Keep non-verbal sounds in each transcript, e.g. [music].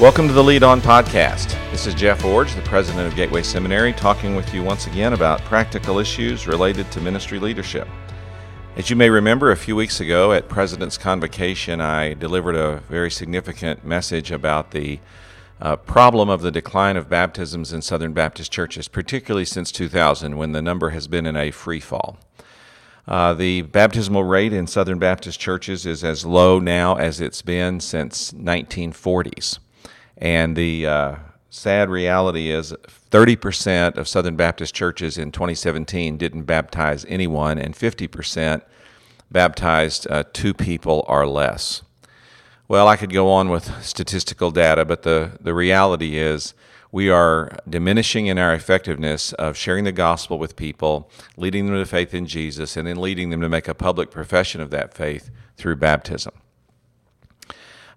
Welcome to the Lead On Podcast. This is Jeff Iorg, the president of Gateway Seminary, talking with you once again about practical issues related to ministry leadership. As you may remember, a few weeks ago at President's Convocation, I delivered a very significant message about the uh, problem of the decline of baptisms in Southern Baptist churches, particularly since 2000, when the number has been in a free fall. Uh, the baptismal rate in Southern Baptist churches is as low now as it's been since 1940s. And the uh, sad reality is 30% of Southern Baptist churches in 2017 didn't baptize anyone, and 50% baptized uh, two people or less. Well, I could go on with statistical data, but the, the reality is we are diminishing in our effectiveness of sharing the gospel with people, leading them to faith in Jesus, and then leading them to make a public profession of that faith through baptism.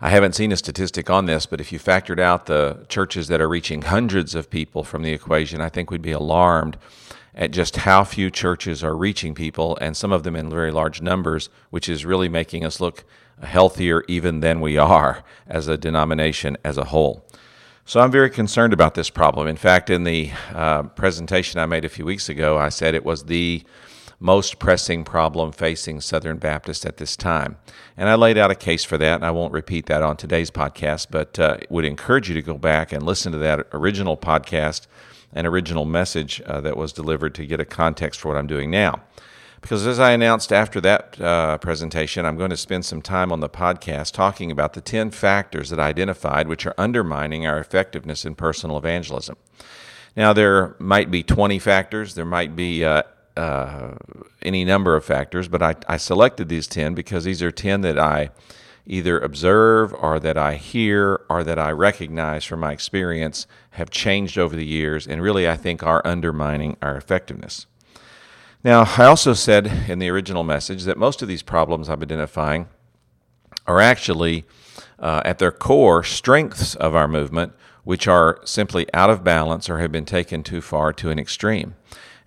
I haven't seen a statistic on this, but if you factored out the churches that are reaching hundreds of people from the equation, I think we'd be alarmed at just how few churches are reaching people, and some of them in very large numbers, which is really making us look healthier even than we are as a denomination as a whole. So I'm very concerned about this problem. In fact, in the uh, presentation I made a few weeks ago, I said it was the most pressing problem facing Southern Baptists at this time. And I laid out a case for that, and I won't repeat that on today's podcast, but uh, would encourage you to go back and listen to that original podcast and original message uh, that was delivered to get a context for what I'm doing now. Because as I announced after that uh, presentation, I'm going to spend some time on the podcast talking about the 10 factors that I identified which are undermining our effectiveness in personal evangelism. Now, there might be 20 factors, there might be uh, uh, any number of factors, but I, I selected these 10 because these are 10 that I either observe or that I hear or that I recognize from my experience have changed over the years and really I think are undermining our effectiveness. Now, I also said in the original message that most of these problems I'm identifying are actually, uh, at their core, strengths of our movement, which are simply out of balance or have been taken too far to an extreme.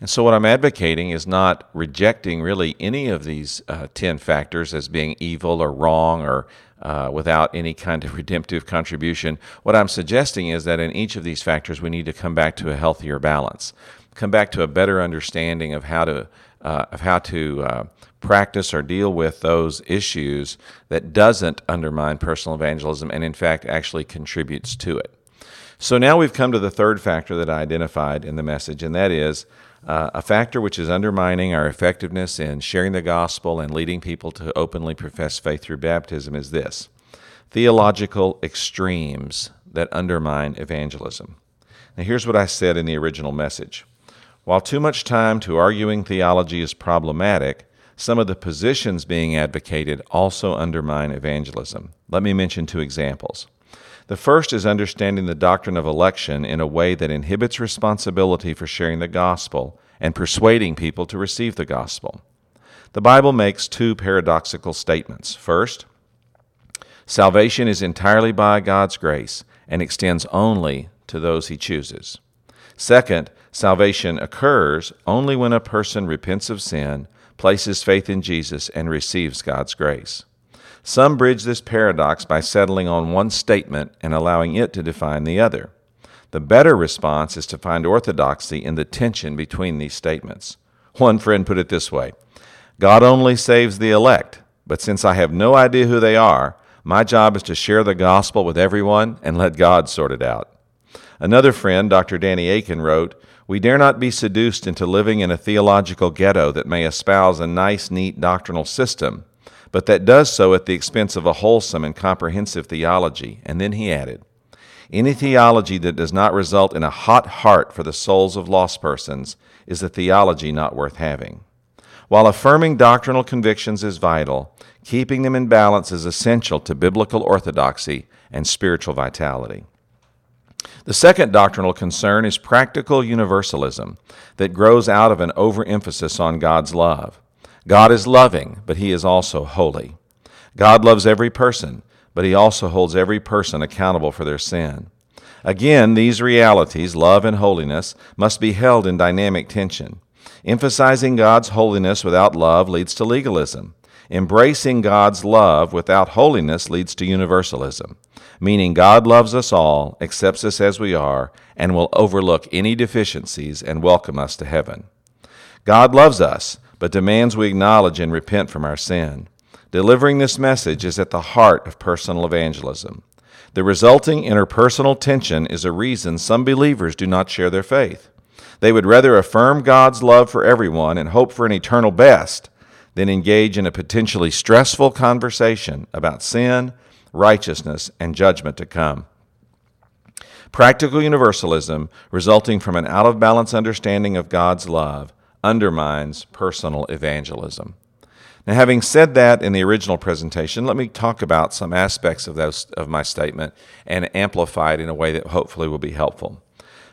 And so, what I'm advocating is not rejecting really any of these uh, 10 factors as being evil or wrong or uh, without any kind of [laughs] redemptive contribution. What I'm suggesting is that in each of these factors, we need to come back to a healthier balance, come back to a better understanding of how to, uh, of how to uh, practice or deal with those issues that doesn't undermine personal evangelism and, in fact, actually contributes to it. So now we've come to the third factor that I identified in the message, and that is uh, a factor which is undermining our effectiveness in sharing the gospel and leading people to openly profess faith through baptism is this theological extremes that undermine evangelism. Now, here's what I said in the original message. While too much time to arguing theology is problematic, some of the positions being advocated also undermine evangelism. Let me mention two examples. The first is understanding the doctrine of election in a way that inhibits responsibility for sharing the gospel and persuading people to receive the gospel. The Bible makes two paradoxical statements. First, salvation is entirely by God's grace and extends only to those he chooses. Second, salvation occurs only when a person repents of sin, places faith in Jesus, and receives God's grace. Some bridge this paradox by settling on one statement and allowing it to define the other. The better response is to find orthodoxy in the tension between these statements. One friend put it this way God only saves the elect, but since I have no idea who they are, my job is to share the gospel with everyone and let God sort it out. Another friend, Dr. Danny Akin, wrote, We dare not be seduced into living in a theological ghetto that may espouse a nice, neat doctrinal system but that does so at the expense of a wholesome and comprehensive theology. And then he added, Any theology that does not result in a hot heart for the souls of lost persons is a theology not worth having. While affirming doctrinal convictions is vital, keeping them in balance is essential to biblical orthodoxy and spiritual vitality. The second doctrinal concern is practical universalism that grows out of an overemphasis on God's love. God is loving, but he is also holy. God loves every person, but he also holds every person accountable for their sin. Again, these realities, love and holiness, must be held in dynamic tension. Emphasizing God's holiness without love leads to legalism. Embracing God's love without holiness leads to universalism, meaning God loves us all, accepts us as we are, and will overlook any deficiencies and welcome us to heaven. God loves us, but demands we acknowledge and repent from our sin. Delivering this message is at the heart of personal evangelism. The resulting interpersonal tension is a reason some believers do not share their faith. They would rather affirm God's love for everyone and hope for an eternal best than engage in a potentially stressful conversation about sin, righteousness, and judgment to come. Practical universalism, resulting from an out of balance understanding of God's love, undermines personal evangelism. Now, having said that in the original presentation, let me talk about some aspects of, those, of my statement and amplify it in a way that hopefully will be helpful.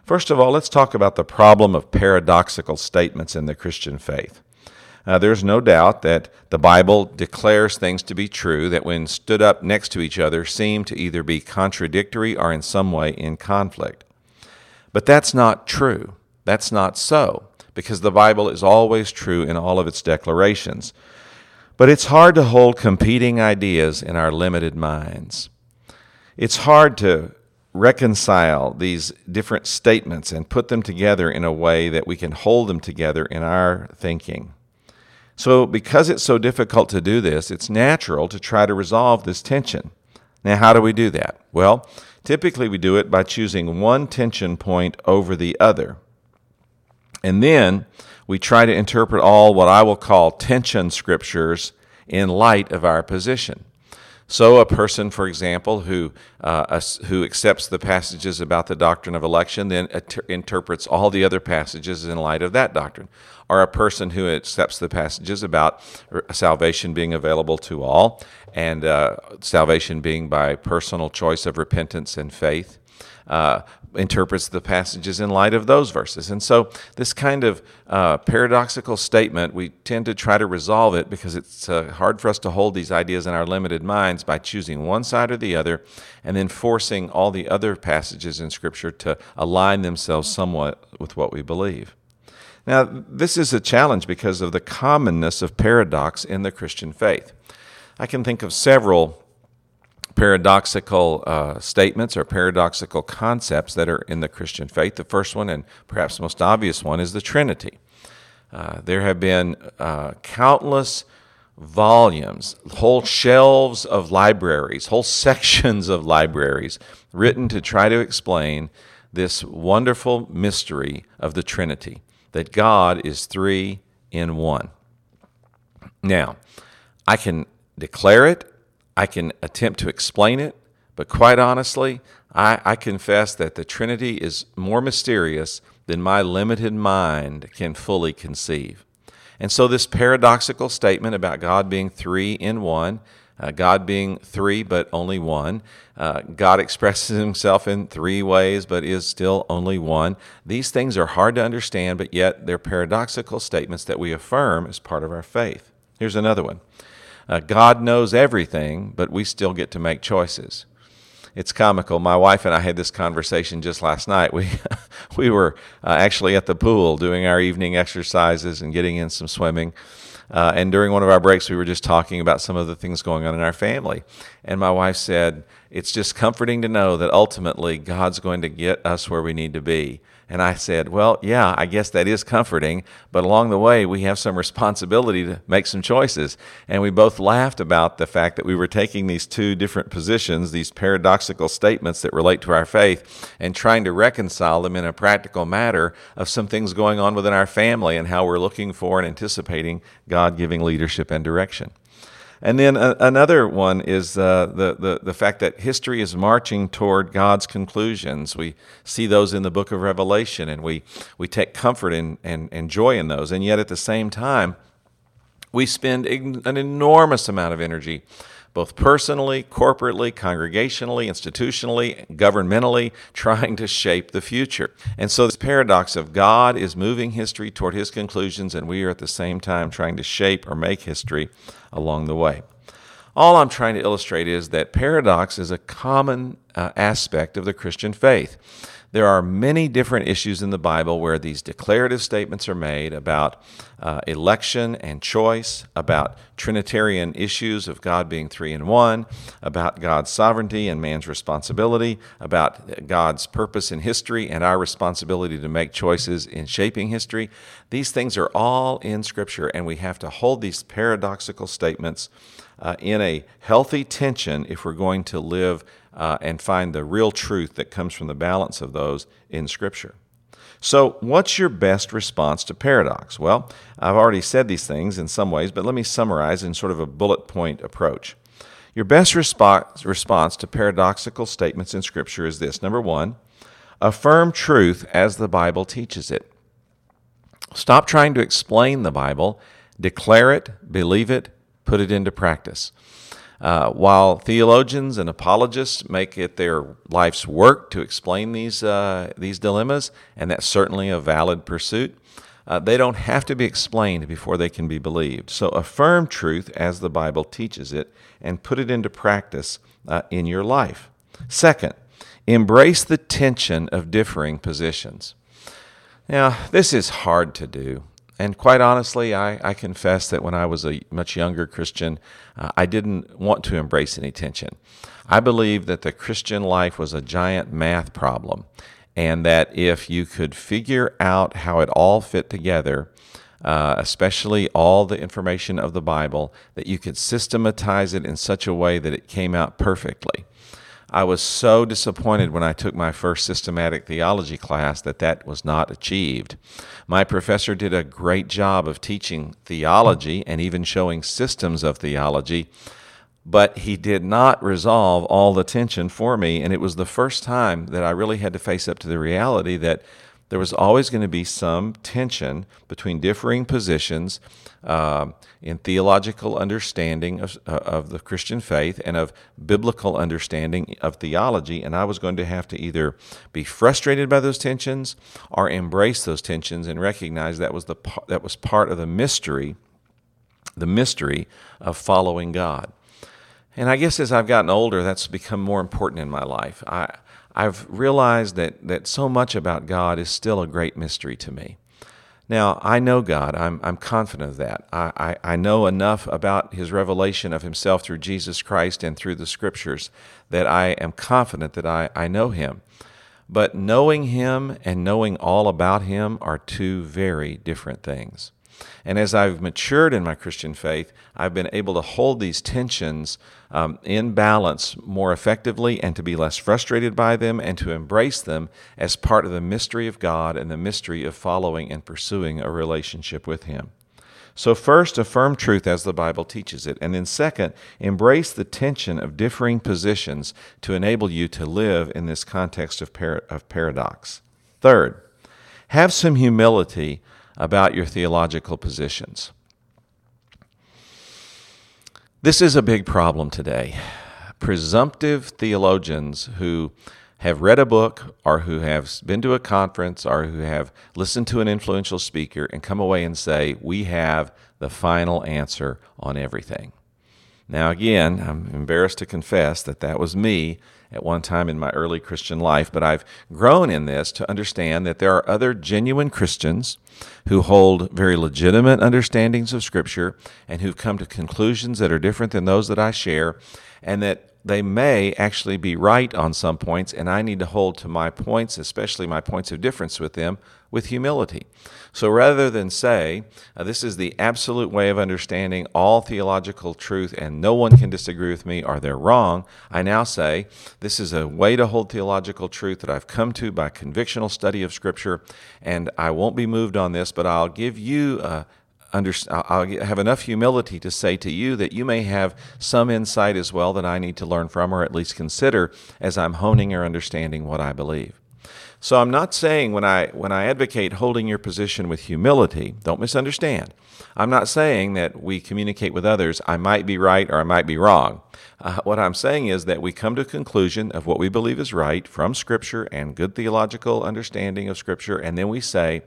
First of all, let's talk about the problem of paradoxical statements in the Christian faith. Uh, there's no doubt that the Bible declares things to be true that, when stood up next to each other, seem to either be contradictory or in some way in conflict. But that's not true. That's not so, because the Bible is always true in all of its declarations. But it's hard to hold competing ideas in our limited minds. It's hard to reconcile these different statements and put them together in a way that we can hold them together in our thinking. So, because it's so difficult to do this, it's natural to try to resolve this tension. Now, how do we do that? Well, typically we do it by choosing one tension point over the other. And then we try to interpret all what I will call tension scriptures in light of our position. So, a person, for example, who, uh, who accepts the passages about the doctrine of election then interprets all the other passages in light of that doctrine. Or a person who accepts the passages about salvation being available to all and uh, salvation being by personal choice of repentance and faith. Uh, interprets the passages in light of those verses. And so, this kind of uh, paradoxical statement, we tend to try to resolve it because it's uh, hard for us to hold these ideas in our limited minds by choosing one side or the other and then forcing all the other passages in Scripture to align themselves somewhat with what we believe. Now, this is a challenge because of the commonness of paradox in the Christian faith. I can think of several paradoxical uh, statements or paradoxical concepts that are in the Christian faith. The first one, and perhaps most obvious one, is the Trinity. Uh, there have been uh, countless volumes, whole shelves of libraries, whole [laughs] sections of libraries written to try to explain this wonderful mystery of the Trinity that God is three in one. Now, I can declare it I can attempt to explain it, but quite honestly, I, I, confess that the Trinity is more mysterious than my limited mind can fully conceive. And so, this paradoxical statement about God being three in one, uh, God being three but only one, uh, God [laughs] expresses himself in three ways but is still only one, these things are hard to understand, but yet they're paradoxical statements that we affirm as part of our faith. Here's another one. Uh, God knows everything, but we still get to make choices. It's comical. My wife and I had this conversation just last night. We [laughs] we were uh, actually at the pool doing our evening exercises and getting in some swimming. Uh, and during one of our breaks, we were just talking about some of the things going on in our family. And my wife said, It's just comforting to know that ultimately God's going to get us where we need to be. And I said, Well, yeah, I guess that is comforting, but along the way, we have some [laughs] responsibility to make some choices. And we both laughed about the fact that we were taking these two different positions, these paradoxical statements that relate to our faith, and trying to reconcile them in a practical matter of some things going on within our family and how we're looking for and anticipating God giving leadership and direction. And then uh, another one is uh, the, the, the fact that history is marching toward God's conclusions. We see those in the book of Revelation, and we, we take comfort and, and joy in those. And yet at the same time, we spend an enormous amount of energy both personally, corporately, congregationally, institutionally, governmentally, trying to shape the future. And so, this paradox of God is moving history toward his conclusions, and we are at the same time trying to shape or make history along the way. All I'm trying to illustrate is that paradox is a common uh, aspect of the Christian faith. There are many different issues in the Bible where these declarative statements are made about uh, election and choice, about Trinitarian issues of God being three in one, about God's sovereignty and man's responsibility, about God's purpose in history and our responsibility to make choices in shaping history. These things are all in Scripture, and we have to hold these paradoxical statements uh, in a healthy tension if we're going to live uh, and find the real truth that comes from the balance of those in Scripture. So, what's your best response to paradox? Well, I've already said these things in some ways, but let me summarize in sort of a bullet point approach. Your best response, response to paradoxical statements in Scripture is this number one, affirm truth as the Bible teaches it. Stop trying to explain the Bible, declare it, believe it, put it into practice. Uh, while theologians and apologists make it their life's work to explain these, uh, these dilemmas, and that's certainly a valid pursuit, uh, they don't have to be explained before they can be believed. So affirm truth as the Bible teaches it and put it into practice uh, in your life. Second, embrace the tension of differing positions. Now, this is hard to do. And quite honestly, I, I confess that when I was a much younger Christian, uh, I didn't want to embrace any tension. I believed that the Christian life was a giant math problem, and that if you could figure out how it all fit together, uh, especially all the information of the Bible, that you could systematize it in such a way that it came out perfectly. I was so disappointed when I took my first systematic theology class that that was not achieved. My professor did a great job of teaching theology and even showing systems of theology, but he did not resolve all the tension for me. And it was the first time that I really had to face up to the reality that there was always going to be some tension between differing positions uh, in theological understanding of, uh, of the Christian faith and of biblical understanding of theology. And I was going to have to either be frustrated by those tensions or embrace those tensions and recognize that was, the, that was part of the mystery, the mystery of following God. And I guess as I've gotten older, that's become more important in my life. I, I've realized that, that so much about God is still a great mystery to me. Now, I know God. I'm, I'm confident of that. I, I, I know enough about His revelation of Himself through Jesus Christ and through the Scriptures that I am confident that I, I know Him. But knowing Him and knowing all about Him are two very different things. And as I've matured in my Christian faith, I've been able to hold these tensions um, in balance more effectively and to be less frustrated by them and to embrace them as part of the mystery of God and the mystery of following and pursuing a relationship with Him. So, first, affirm truth as the Bible teaches it. And then, second, embrace the tension of differing positions to enable you to live in this context of, par- of paradox. Third, have some humility about your theological positions. This is a big problem today. Presumptive theologians who have read a book or who have been to a conference or who have listened to an influential speaker and come away and say, We have the final answer on everything. Now, again, I'm embarrassed to confess that that was me at one time in my early Christian life, but I've grown in this to understand that there are other genuine Christians who hold very legitimate understandings of Scripture and who've come to conclusions that are different than those that I share, and that they may actually be right on some points, and I need to hold to my points, especially my points of difference with them, with humility. So rather than say, uh, this is the absolute way of understanding all theological truth and no one can disagree with me or they're wrong, I now say, this is a way to hold theological truth that I've come to by convictional study of Scripture, and I won't be moved on this, but I'll give you a under, I'll have enough humility to say to you that you may have some insight as well that I need to learn from or at least consider as I'm honing or understanding what I believe. So I'm not saying when I when I advocate holding your position with humility, don't misunderstand. I'm not saying that we communicate with others, I might be right or I might be wrong. Uh, what I'm saying is that we come to a conclusion of what we believe is right from Scripture and good theological understanding of Scripture, and then we say,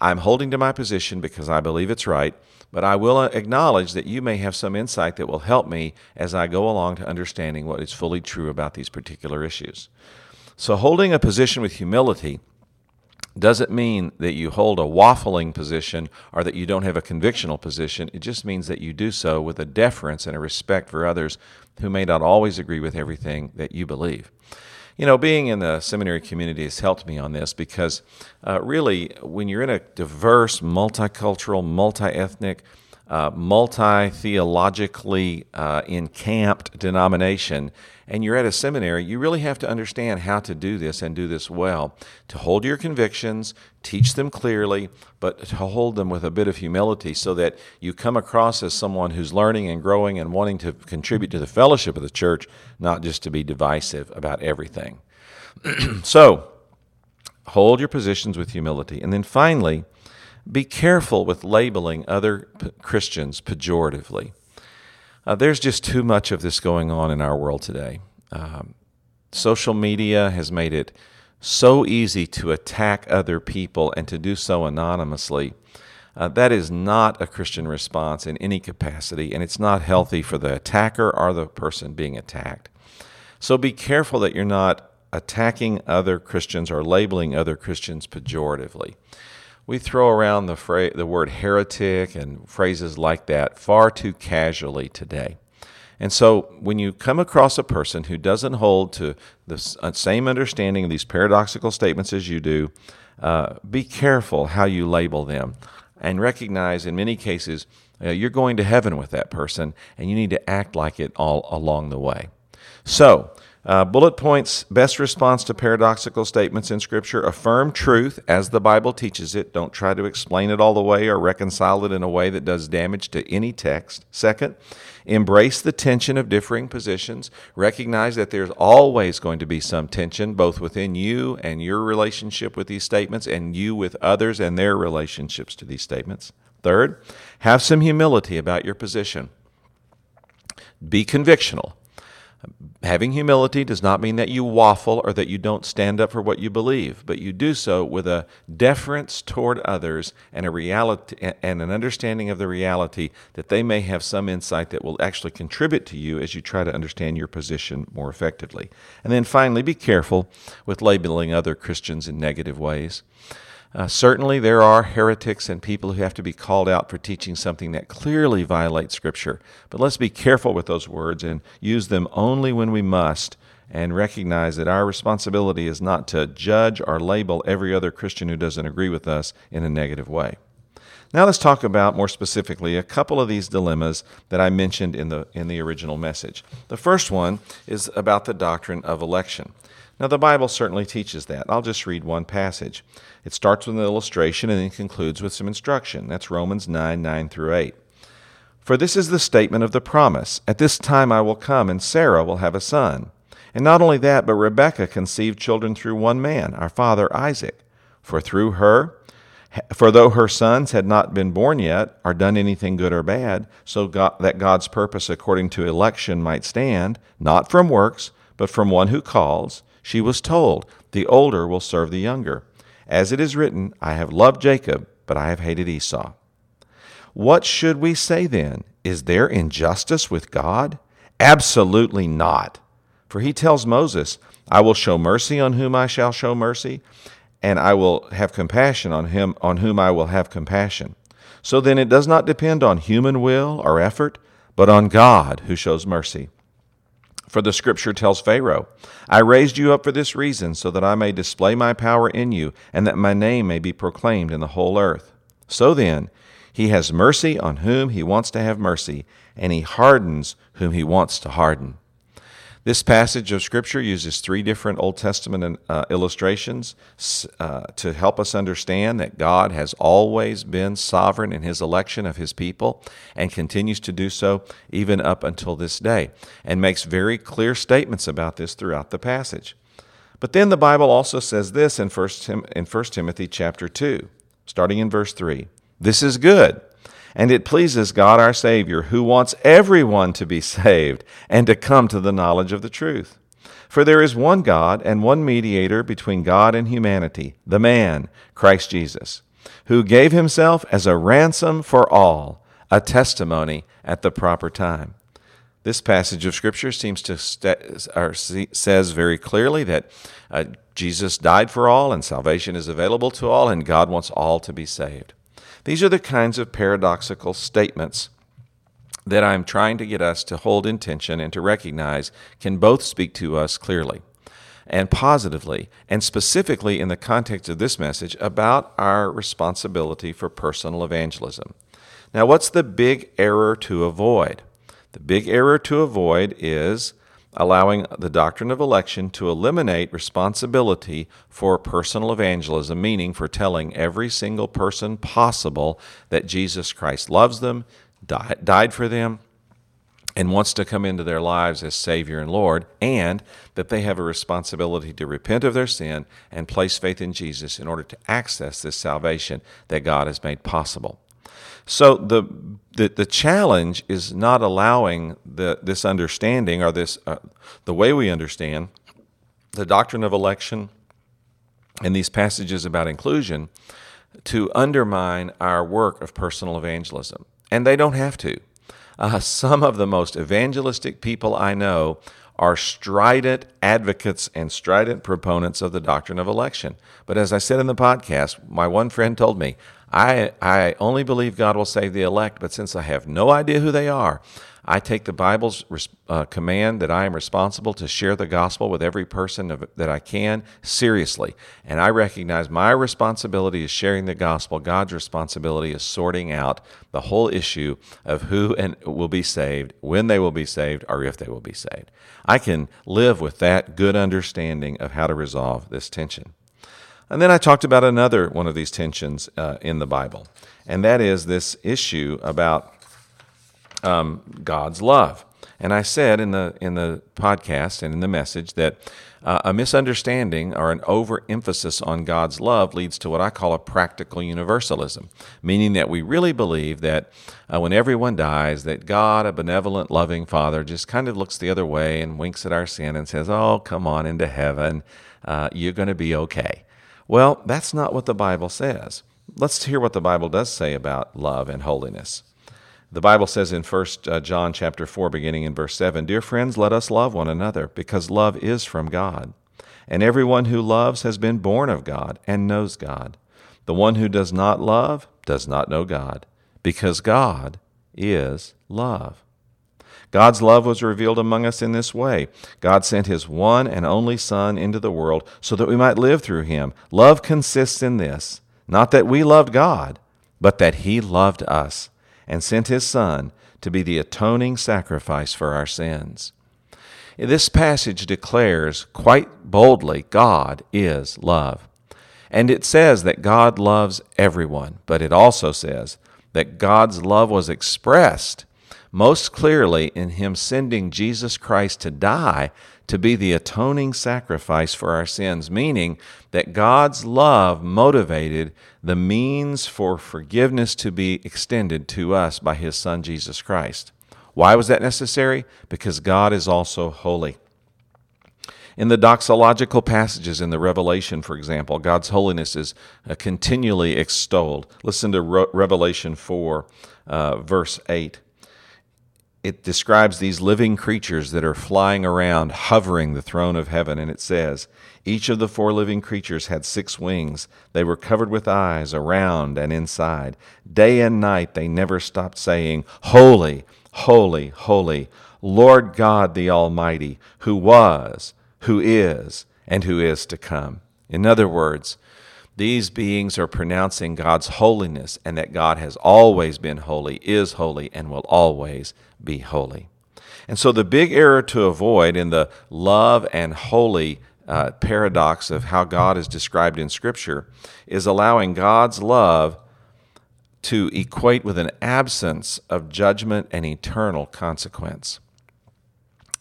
I'm holding to my position because I believe it's right, but I will acknowledge that you may have some insight that will help me as I go along to understanding what is fully true about these particular issues. So, holding a position with humility doesn't mean that you hold a waffling position or that you don't have a convictional position. It just means that you do so with a deference and a respect for others who may not always agree with everything that you believe. You know, being in the seminary community has helped me on this because uh, really, when you're in a diverse, multicultural, multi ethnic, uh, multi theologically uh, encamped denomination, and you're at a seminary, you really have to understand how to do this and do this well. To hold your convictions, teach them clearly, but to hold them with a bit of humility so that you come across as someone who's learning and growing and wanting to contribute to the fellowship of the church, not just to be divisive about everything. [clears throat] so, hold your positions with humility. And then finally, be careful with labeling other Christians pejoratively. Uh, there's just too much of this going on in our world today. Um, social media has made it so easy to attack other people and to do so anonymously. Uh, that is not a Christian response in any capacity, and it's not healthy for the attacker or the person being attacked. So be careful that you're not attacking other Christians or labeling other Christians pejoratively we throw around the, fra- the word heretic and phrases like that far too casually today. And so, when you come across a person who doesn't hold to the uh, same understanding of these paradoxical statements as you do, uh, be careful how you label them and recognize in many cases uh, you're going to heaven with that person and you need to act like it all along the way. So, uh, bullet points best response to paradoxical statements in Scripture affirm truth as the Bible teaches it. Don't try to explain it all the way or reconcile it in a way that does damage to any text. Second, embrace the tension of differing positions. Recognize that there's always going to be some tension, both within you and your relationship with these statements, and you with others and their relationships to these statements. Third, have some humility about your position. Be convictional. Having humility does not mean that you waffle or that you don't stand up for what you believe, but you do so with a deference toward others and a reality and an understanding of the reality that they may have some insight that will actually contribute to you as you try to understand your position more effectively. And then finally, be careful with labeling other Christians in negative ways. Uh, certainly, there are heretics and people who have to be called out for teaching something that clearly violates Scripture. But let's be careful with those words and use them only when we must, and recognize that our responsibility is not to judge or label every other Christian who doesn't agree with us in a negative way. Now let's talk about more specifically a couple of these dilemmas that I mentioned in the in the original message. The first one is about the doctrine of election. Now, the Bible certainly teaches that. I'll just read one passage. It starts with an illustration and then concludes with some instruction. That's Romans 9 9 through 8. For this is the statement of the promise At this time I will come, and Sarah will have a son. And not only that, but Rebekah conceived children through one man, our father Isaac. For through her, for though her sons had not been born yet, or done anything good or bad, so God, that God's purpose according to election might stand, not from works, but from one who calls, she was told, The older will serve the younger. As it is written, I have loved Jacob, but I have hated Esau. What should we say then? Is there injustice with God? Absolutely not. For he tells Moses, I will show mercy on whom I shall show mercy, and I will have compassion on him on whom I will have compassion. So then it does not depend on human will or effort, but on God who shows mercy. For the scripture tells Pharaoh, I raised you up for this reason, so that I may display my power in you, and that my name may be proclaimed in the whole earth. So then, he has mercy on whom he wants to have mercy, and he hardens whom he wants to harden. This passage of Scripture uses three different Old Testament uh, illustrations uh, to help us understand that God has always been sovereign in his election of his people and continues to do so even up until this day, and makes very clear statements about this throughout the passage. But then the Bible also says this in 1, Tim- in 1 Timothy chapter 2, starting in verse 3. This is good and it pleases God our Savior, who wants everyone to be [laughs] saved and to come to the knowledge of the truth. For there is one God and one mediator between God and humanity, the man, Christ Jesus, who gave himself as a ransom for all, a testimony at the proper time. This passage of Scripture seems to st- or says very clearly that uh, Jesus died for all, and salvation is available to all, and God wants all to be saved. These are the kinds of paradoxical statements that I'm trying to get us to hold in tension and to recognize can both speak to us clearly and positively, and specifically in the context of this message about our responsibility for personal evangelism. Now, what's the big error to avoid? The big error to avoid is allowing the doctrine of election to eliminate responsibility for personal evangelism, meaning for telling every single person possible that Jesus Christ loves them, died for them, and wants to come into their lives as Savior and Lord, and that they have a responsibility to repent of their sin and place faith in Jesus in order to access this salvation that God has made possible. So the the, the challenge is not allowing the, this understanding or this uh, the way we understand the doctrine of election and these passages about inclusion to undermine our work of personal evangelism. And they don't have to. Uh, some of the most evangelistic people I know are strident advocates and strident proponents of the doctrine of election. But as I said in the podcast, my one friend told me, I, I only believe God will save the elect, but since I have no idea who they are, I take the Bible's uh, command that I am responsible to share the gospel with every person of, that I can seriously. And I recognize my responsibility is sharing the gospel. God's responsibility is sorting out the whole issue of who and will be saved, when they will be saved, or if they will be saved. I can live with that good understanding of how to resolve this tension. And then I talked about another one of these tensions uh, in the Bible, and that is this issue about um, God's love. And I said in the in the podcast and in the message that uh, a misunderstanding or an overemphasis on God's love leads to what I call a practical universalism, meaning that we really believe that uh, when everyone dies, that God, a benevolent, loving Father, just kind of looks the other way and winks at our sin and says, "Oh, come on into heaven, uh, you're going to be okay." Well, that's not what the Bible says. Let's hear what the Bible does say about love and holiness. The Bible says in 1 uh, John chapter 4 beginning in verse 7, "Dear friends, let us love one another, because love is from God. And everyone who loves has been born of God and knows God. The one who does not love does not know God, because God is love." God's love was revealed among us in this way. God sent his one and only Son into the world so that we might live through him. Love consists in this not that we loved God, but that he loved us and sent his Son to be the atoning sacrifice for our sins. This passage declares quite boldly God is love. And it says that God loves everyone, but it also says that God's love was expressed most clearly in Him sending Jesus Christ to die to be the atoning sacrifice for our sins, meaning that God's love motivated the means for forgiveness to be extended to us by His Son, Jesus Christ. Why was that necessary? Because God is also holy. In the doxological passages in the Revelation, for example, God's holiness is uh, continually extolled. Listen to Re- Revelation 4, uh, verse 8 it describes these living creatures that are flying around, hovering the throne of heaven, and it says, Each of the four living creatures had six wings. They were covered with eyes around and inside. Day and night they never stopped saying, Holy, holy, holy, Lord God the Almighty, who was, who is, and who is to come. In other words, these beings are pronouncing God's holiness and that God has always been holy, is holy, and will always be holy. And so, the big error to avoid in the love and holy uh, paradox of how God is described in Scripture is allowing God's love to equate with an absence of judgment and eternal consequence.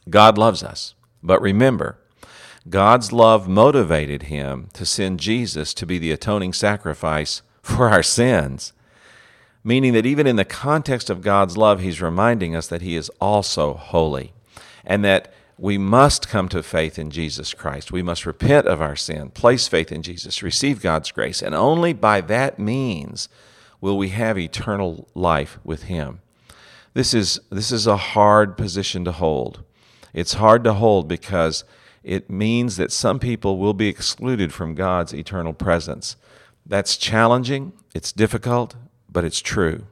God loves us, but remember, God's love motivated him to send Jesus to be the atoning sacrifice for our sins. Meaning that even in the context of God's love, he's reminding us that he is also holy and that we must come to faith in Jesus Christ. We must repent of our sin, place faith in Jesus, receive God's grace, and only by that means will we have eternal life with him. This is, this is a hard position to hold. It's hard to hold because it means that some people will be excluded from God's eternal presence. That's challenging, it's difficult, but it's true.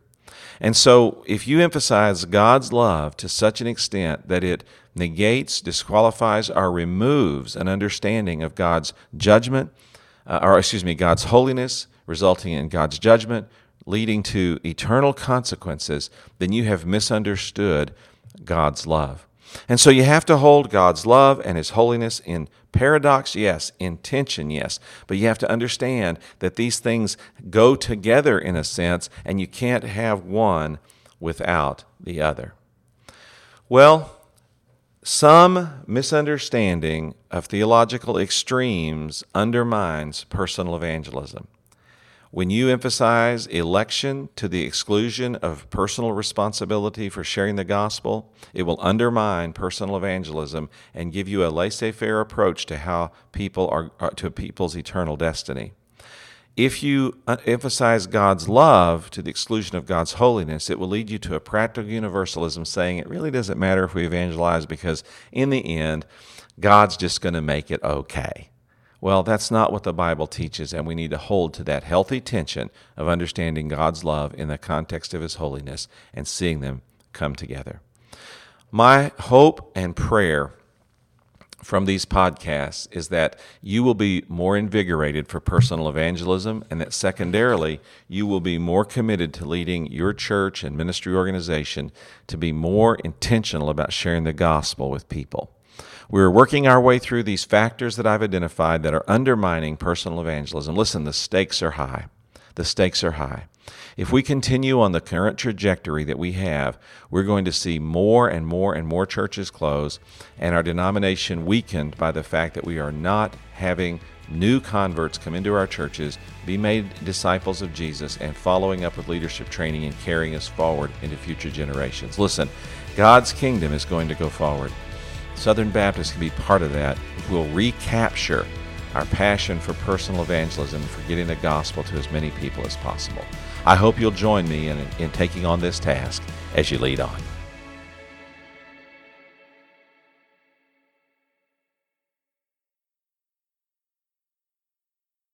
And so, if you emphasize God's love to such an extent that it negates, disqualifies, or removes an understanding of God's judgment, uh, or excuse me, God's holiness, resulting in God's judgment, leading to eternal consequences, then you have misunderstood God's love. And so you have to hold God's love and His holiness in paradox, yes, in tension, yes. But you have to understand that these things go together in a sense, and you can't have one without the other. Well, some misunderstanding of theological extremes undermines personal evangelism. When you emphasize election to the exclusion of personal responsibility for sharing the gospel, it will undermine personal evangelism and give you a laissez-faire approach to how people are uh, to people's eternal destiny. If you uh, emphasize God's love to the exclusion of God's holiness, it will lead you to a practical universalism saying it really doesn't matter if we evangelize because in the end, God's just going to make it okay. Well, that's not what the Bible teaches, and we need to hold to that healthy tension of understanding God's love in the context of His holiness and seeing them come together. My hope and prayer from these podcasts is that you will be more invigorated for personal evangelism, and that secondarily, you will be more committed to leading your church and ministry organization to be more intentional about sharing the gospel with people. We're working our way through these factors that I've identified that are undermining personal evangelism. Listen, the stakes are high. The stakes are high. If we continue on the current trajectory that we have, we're going to see more and more and more churches close and our denomination weakened by the fact that we are not having new converts come into our churches, be made disciples of Jesus, and following up with leadership training and carrying us forward into future generations. Listen, God's kingdom is going to go forward. Southern Baptists can be part of that we'll recapture our passion for personal evangelism for getting the gospel to as many people as possible. I hope you'll join me in, in taking on this task as you lead on.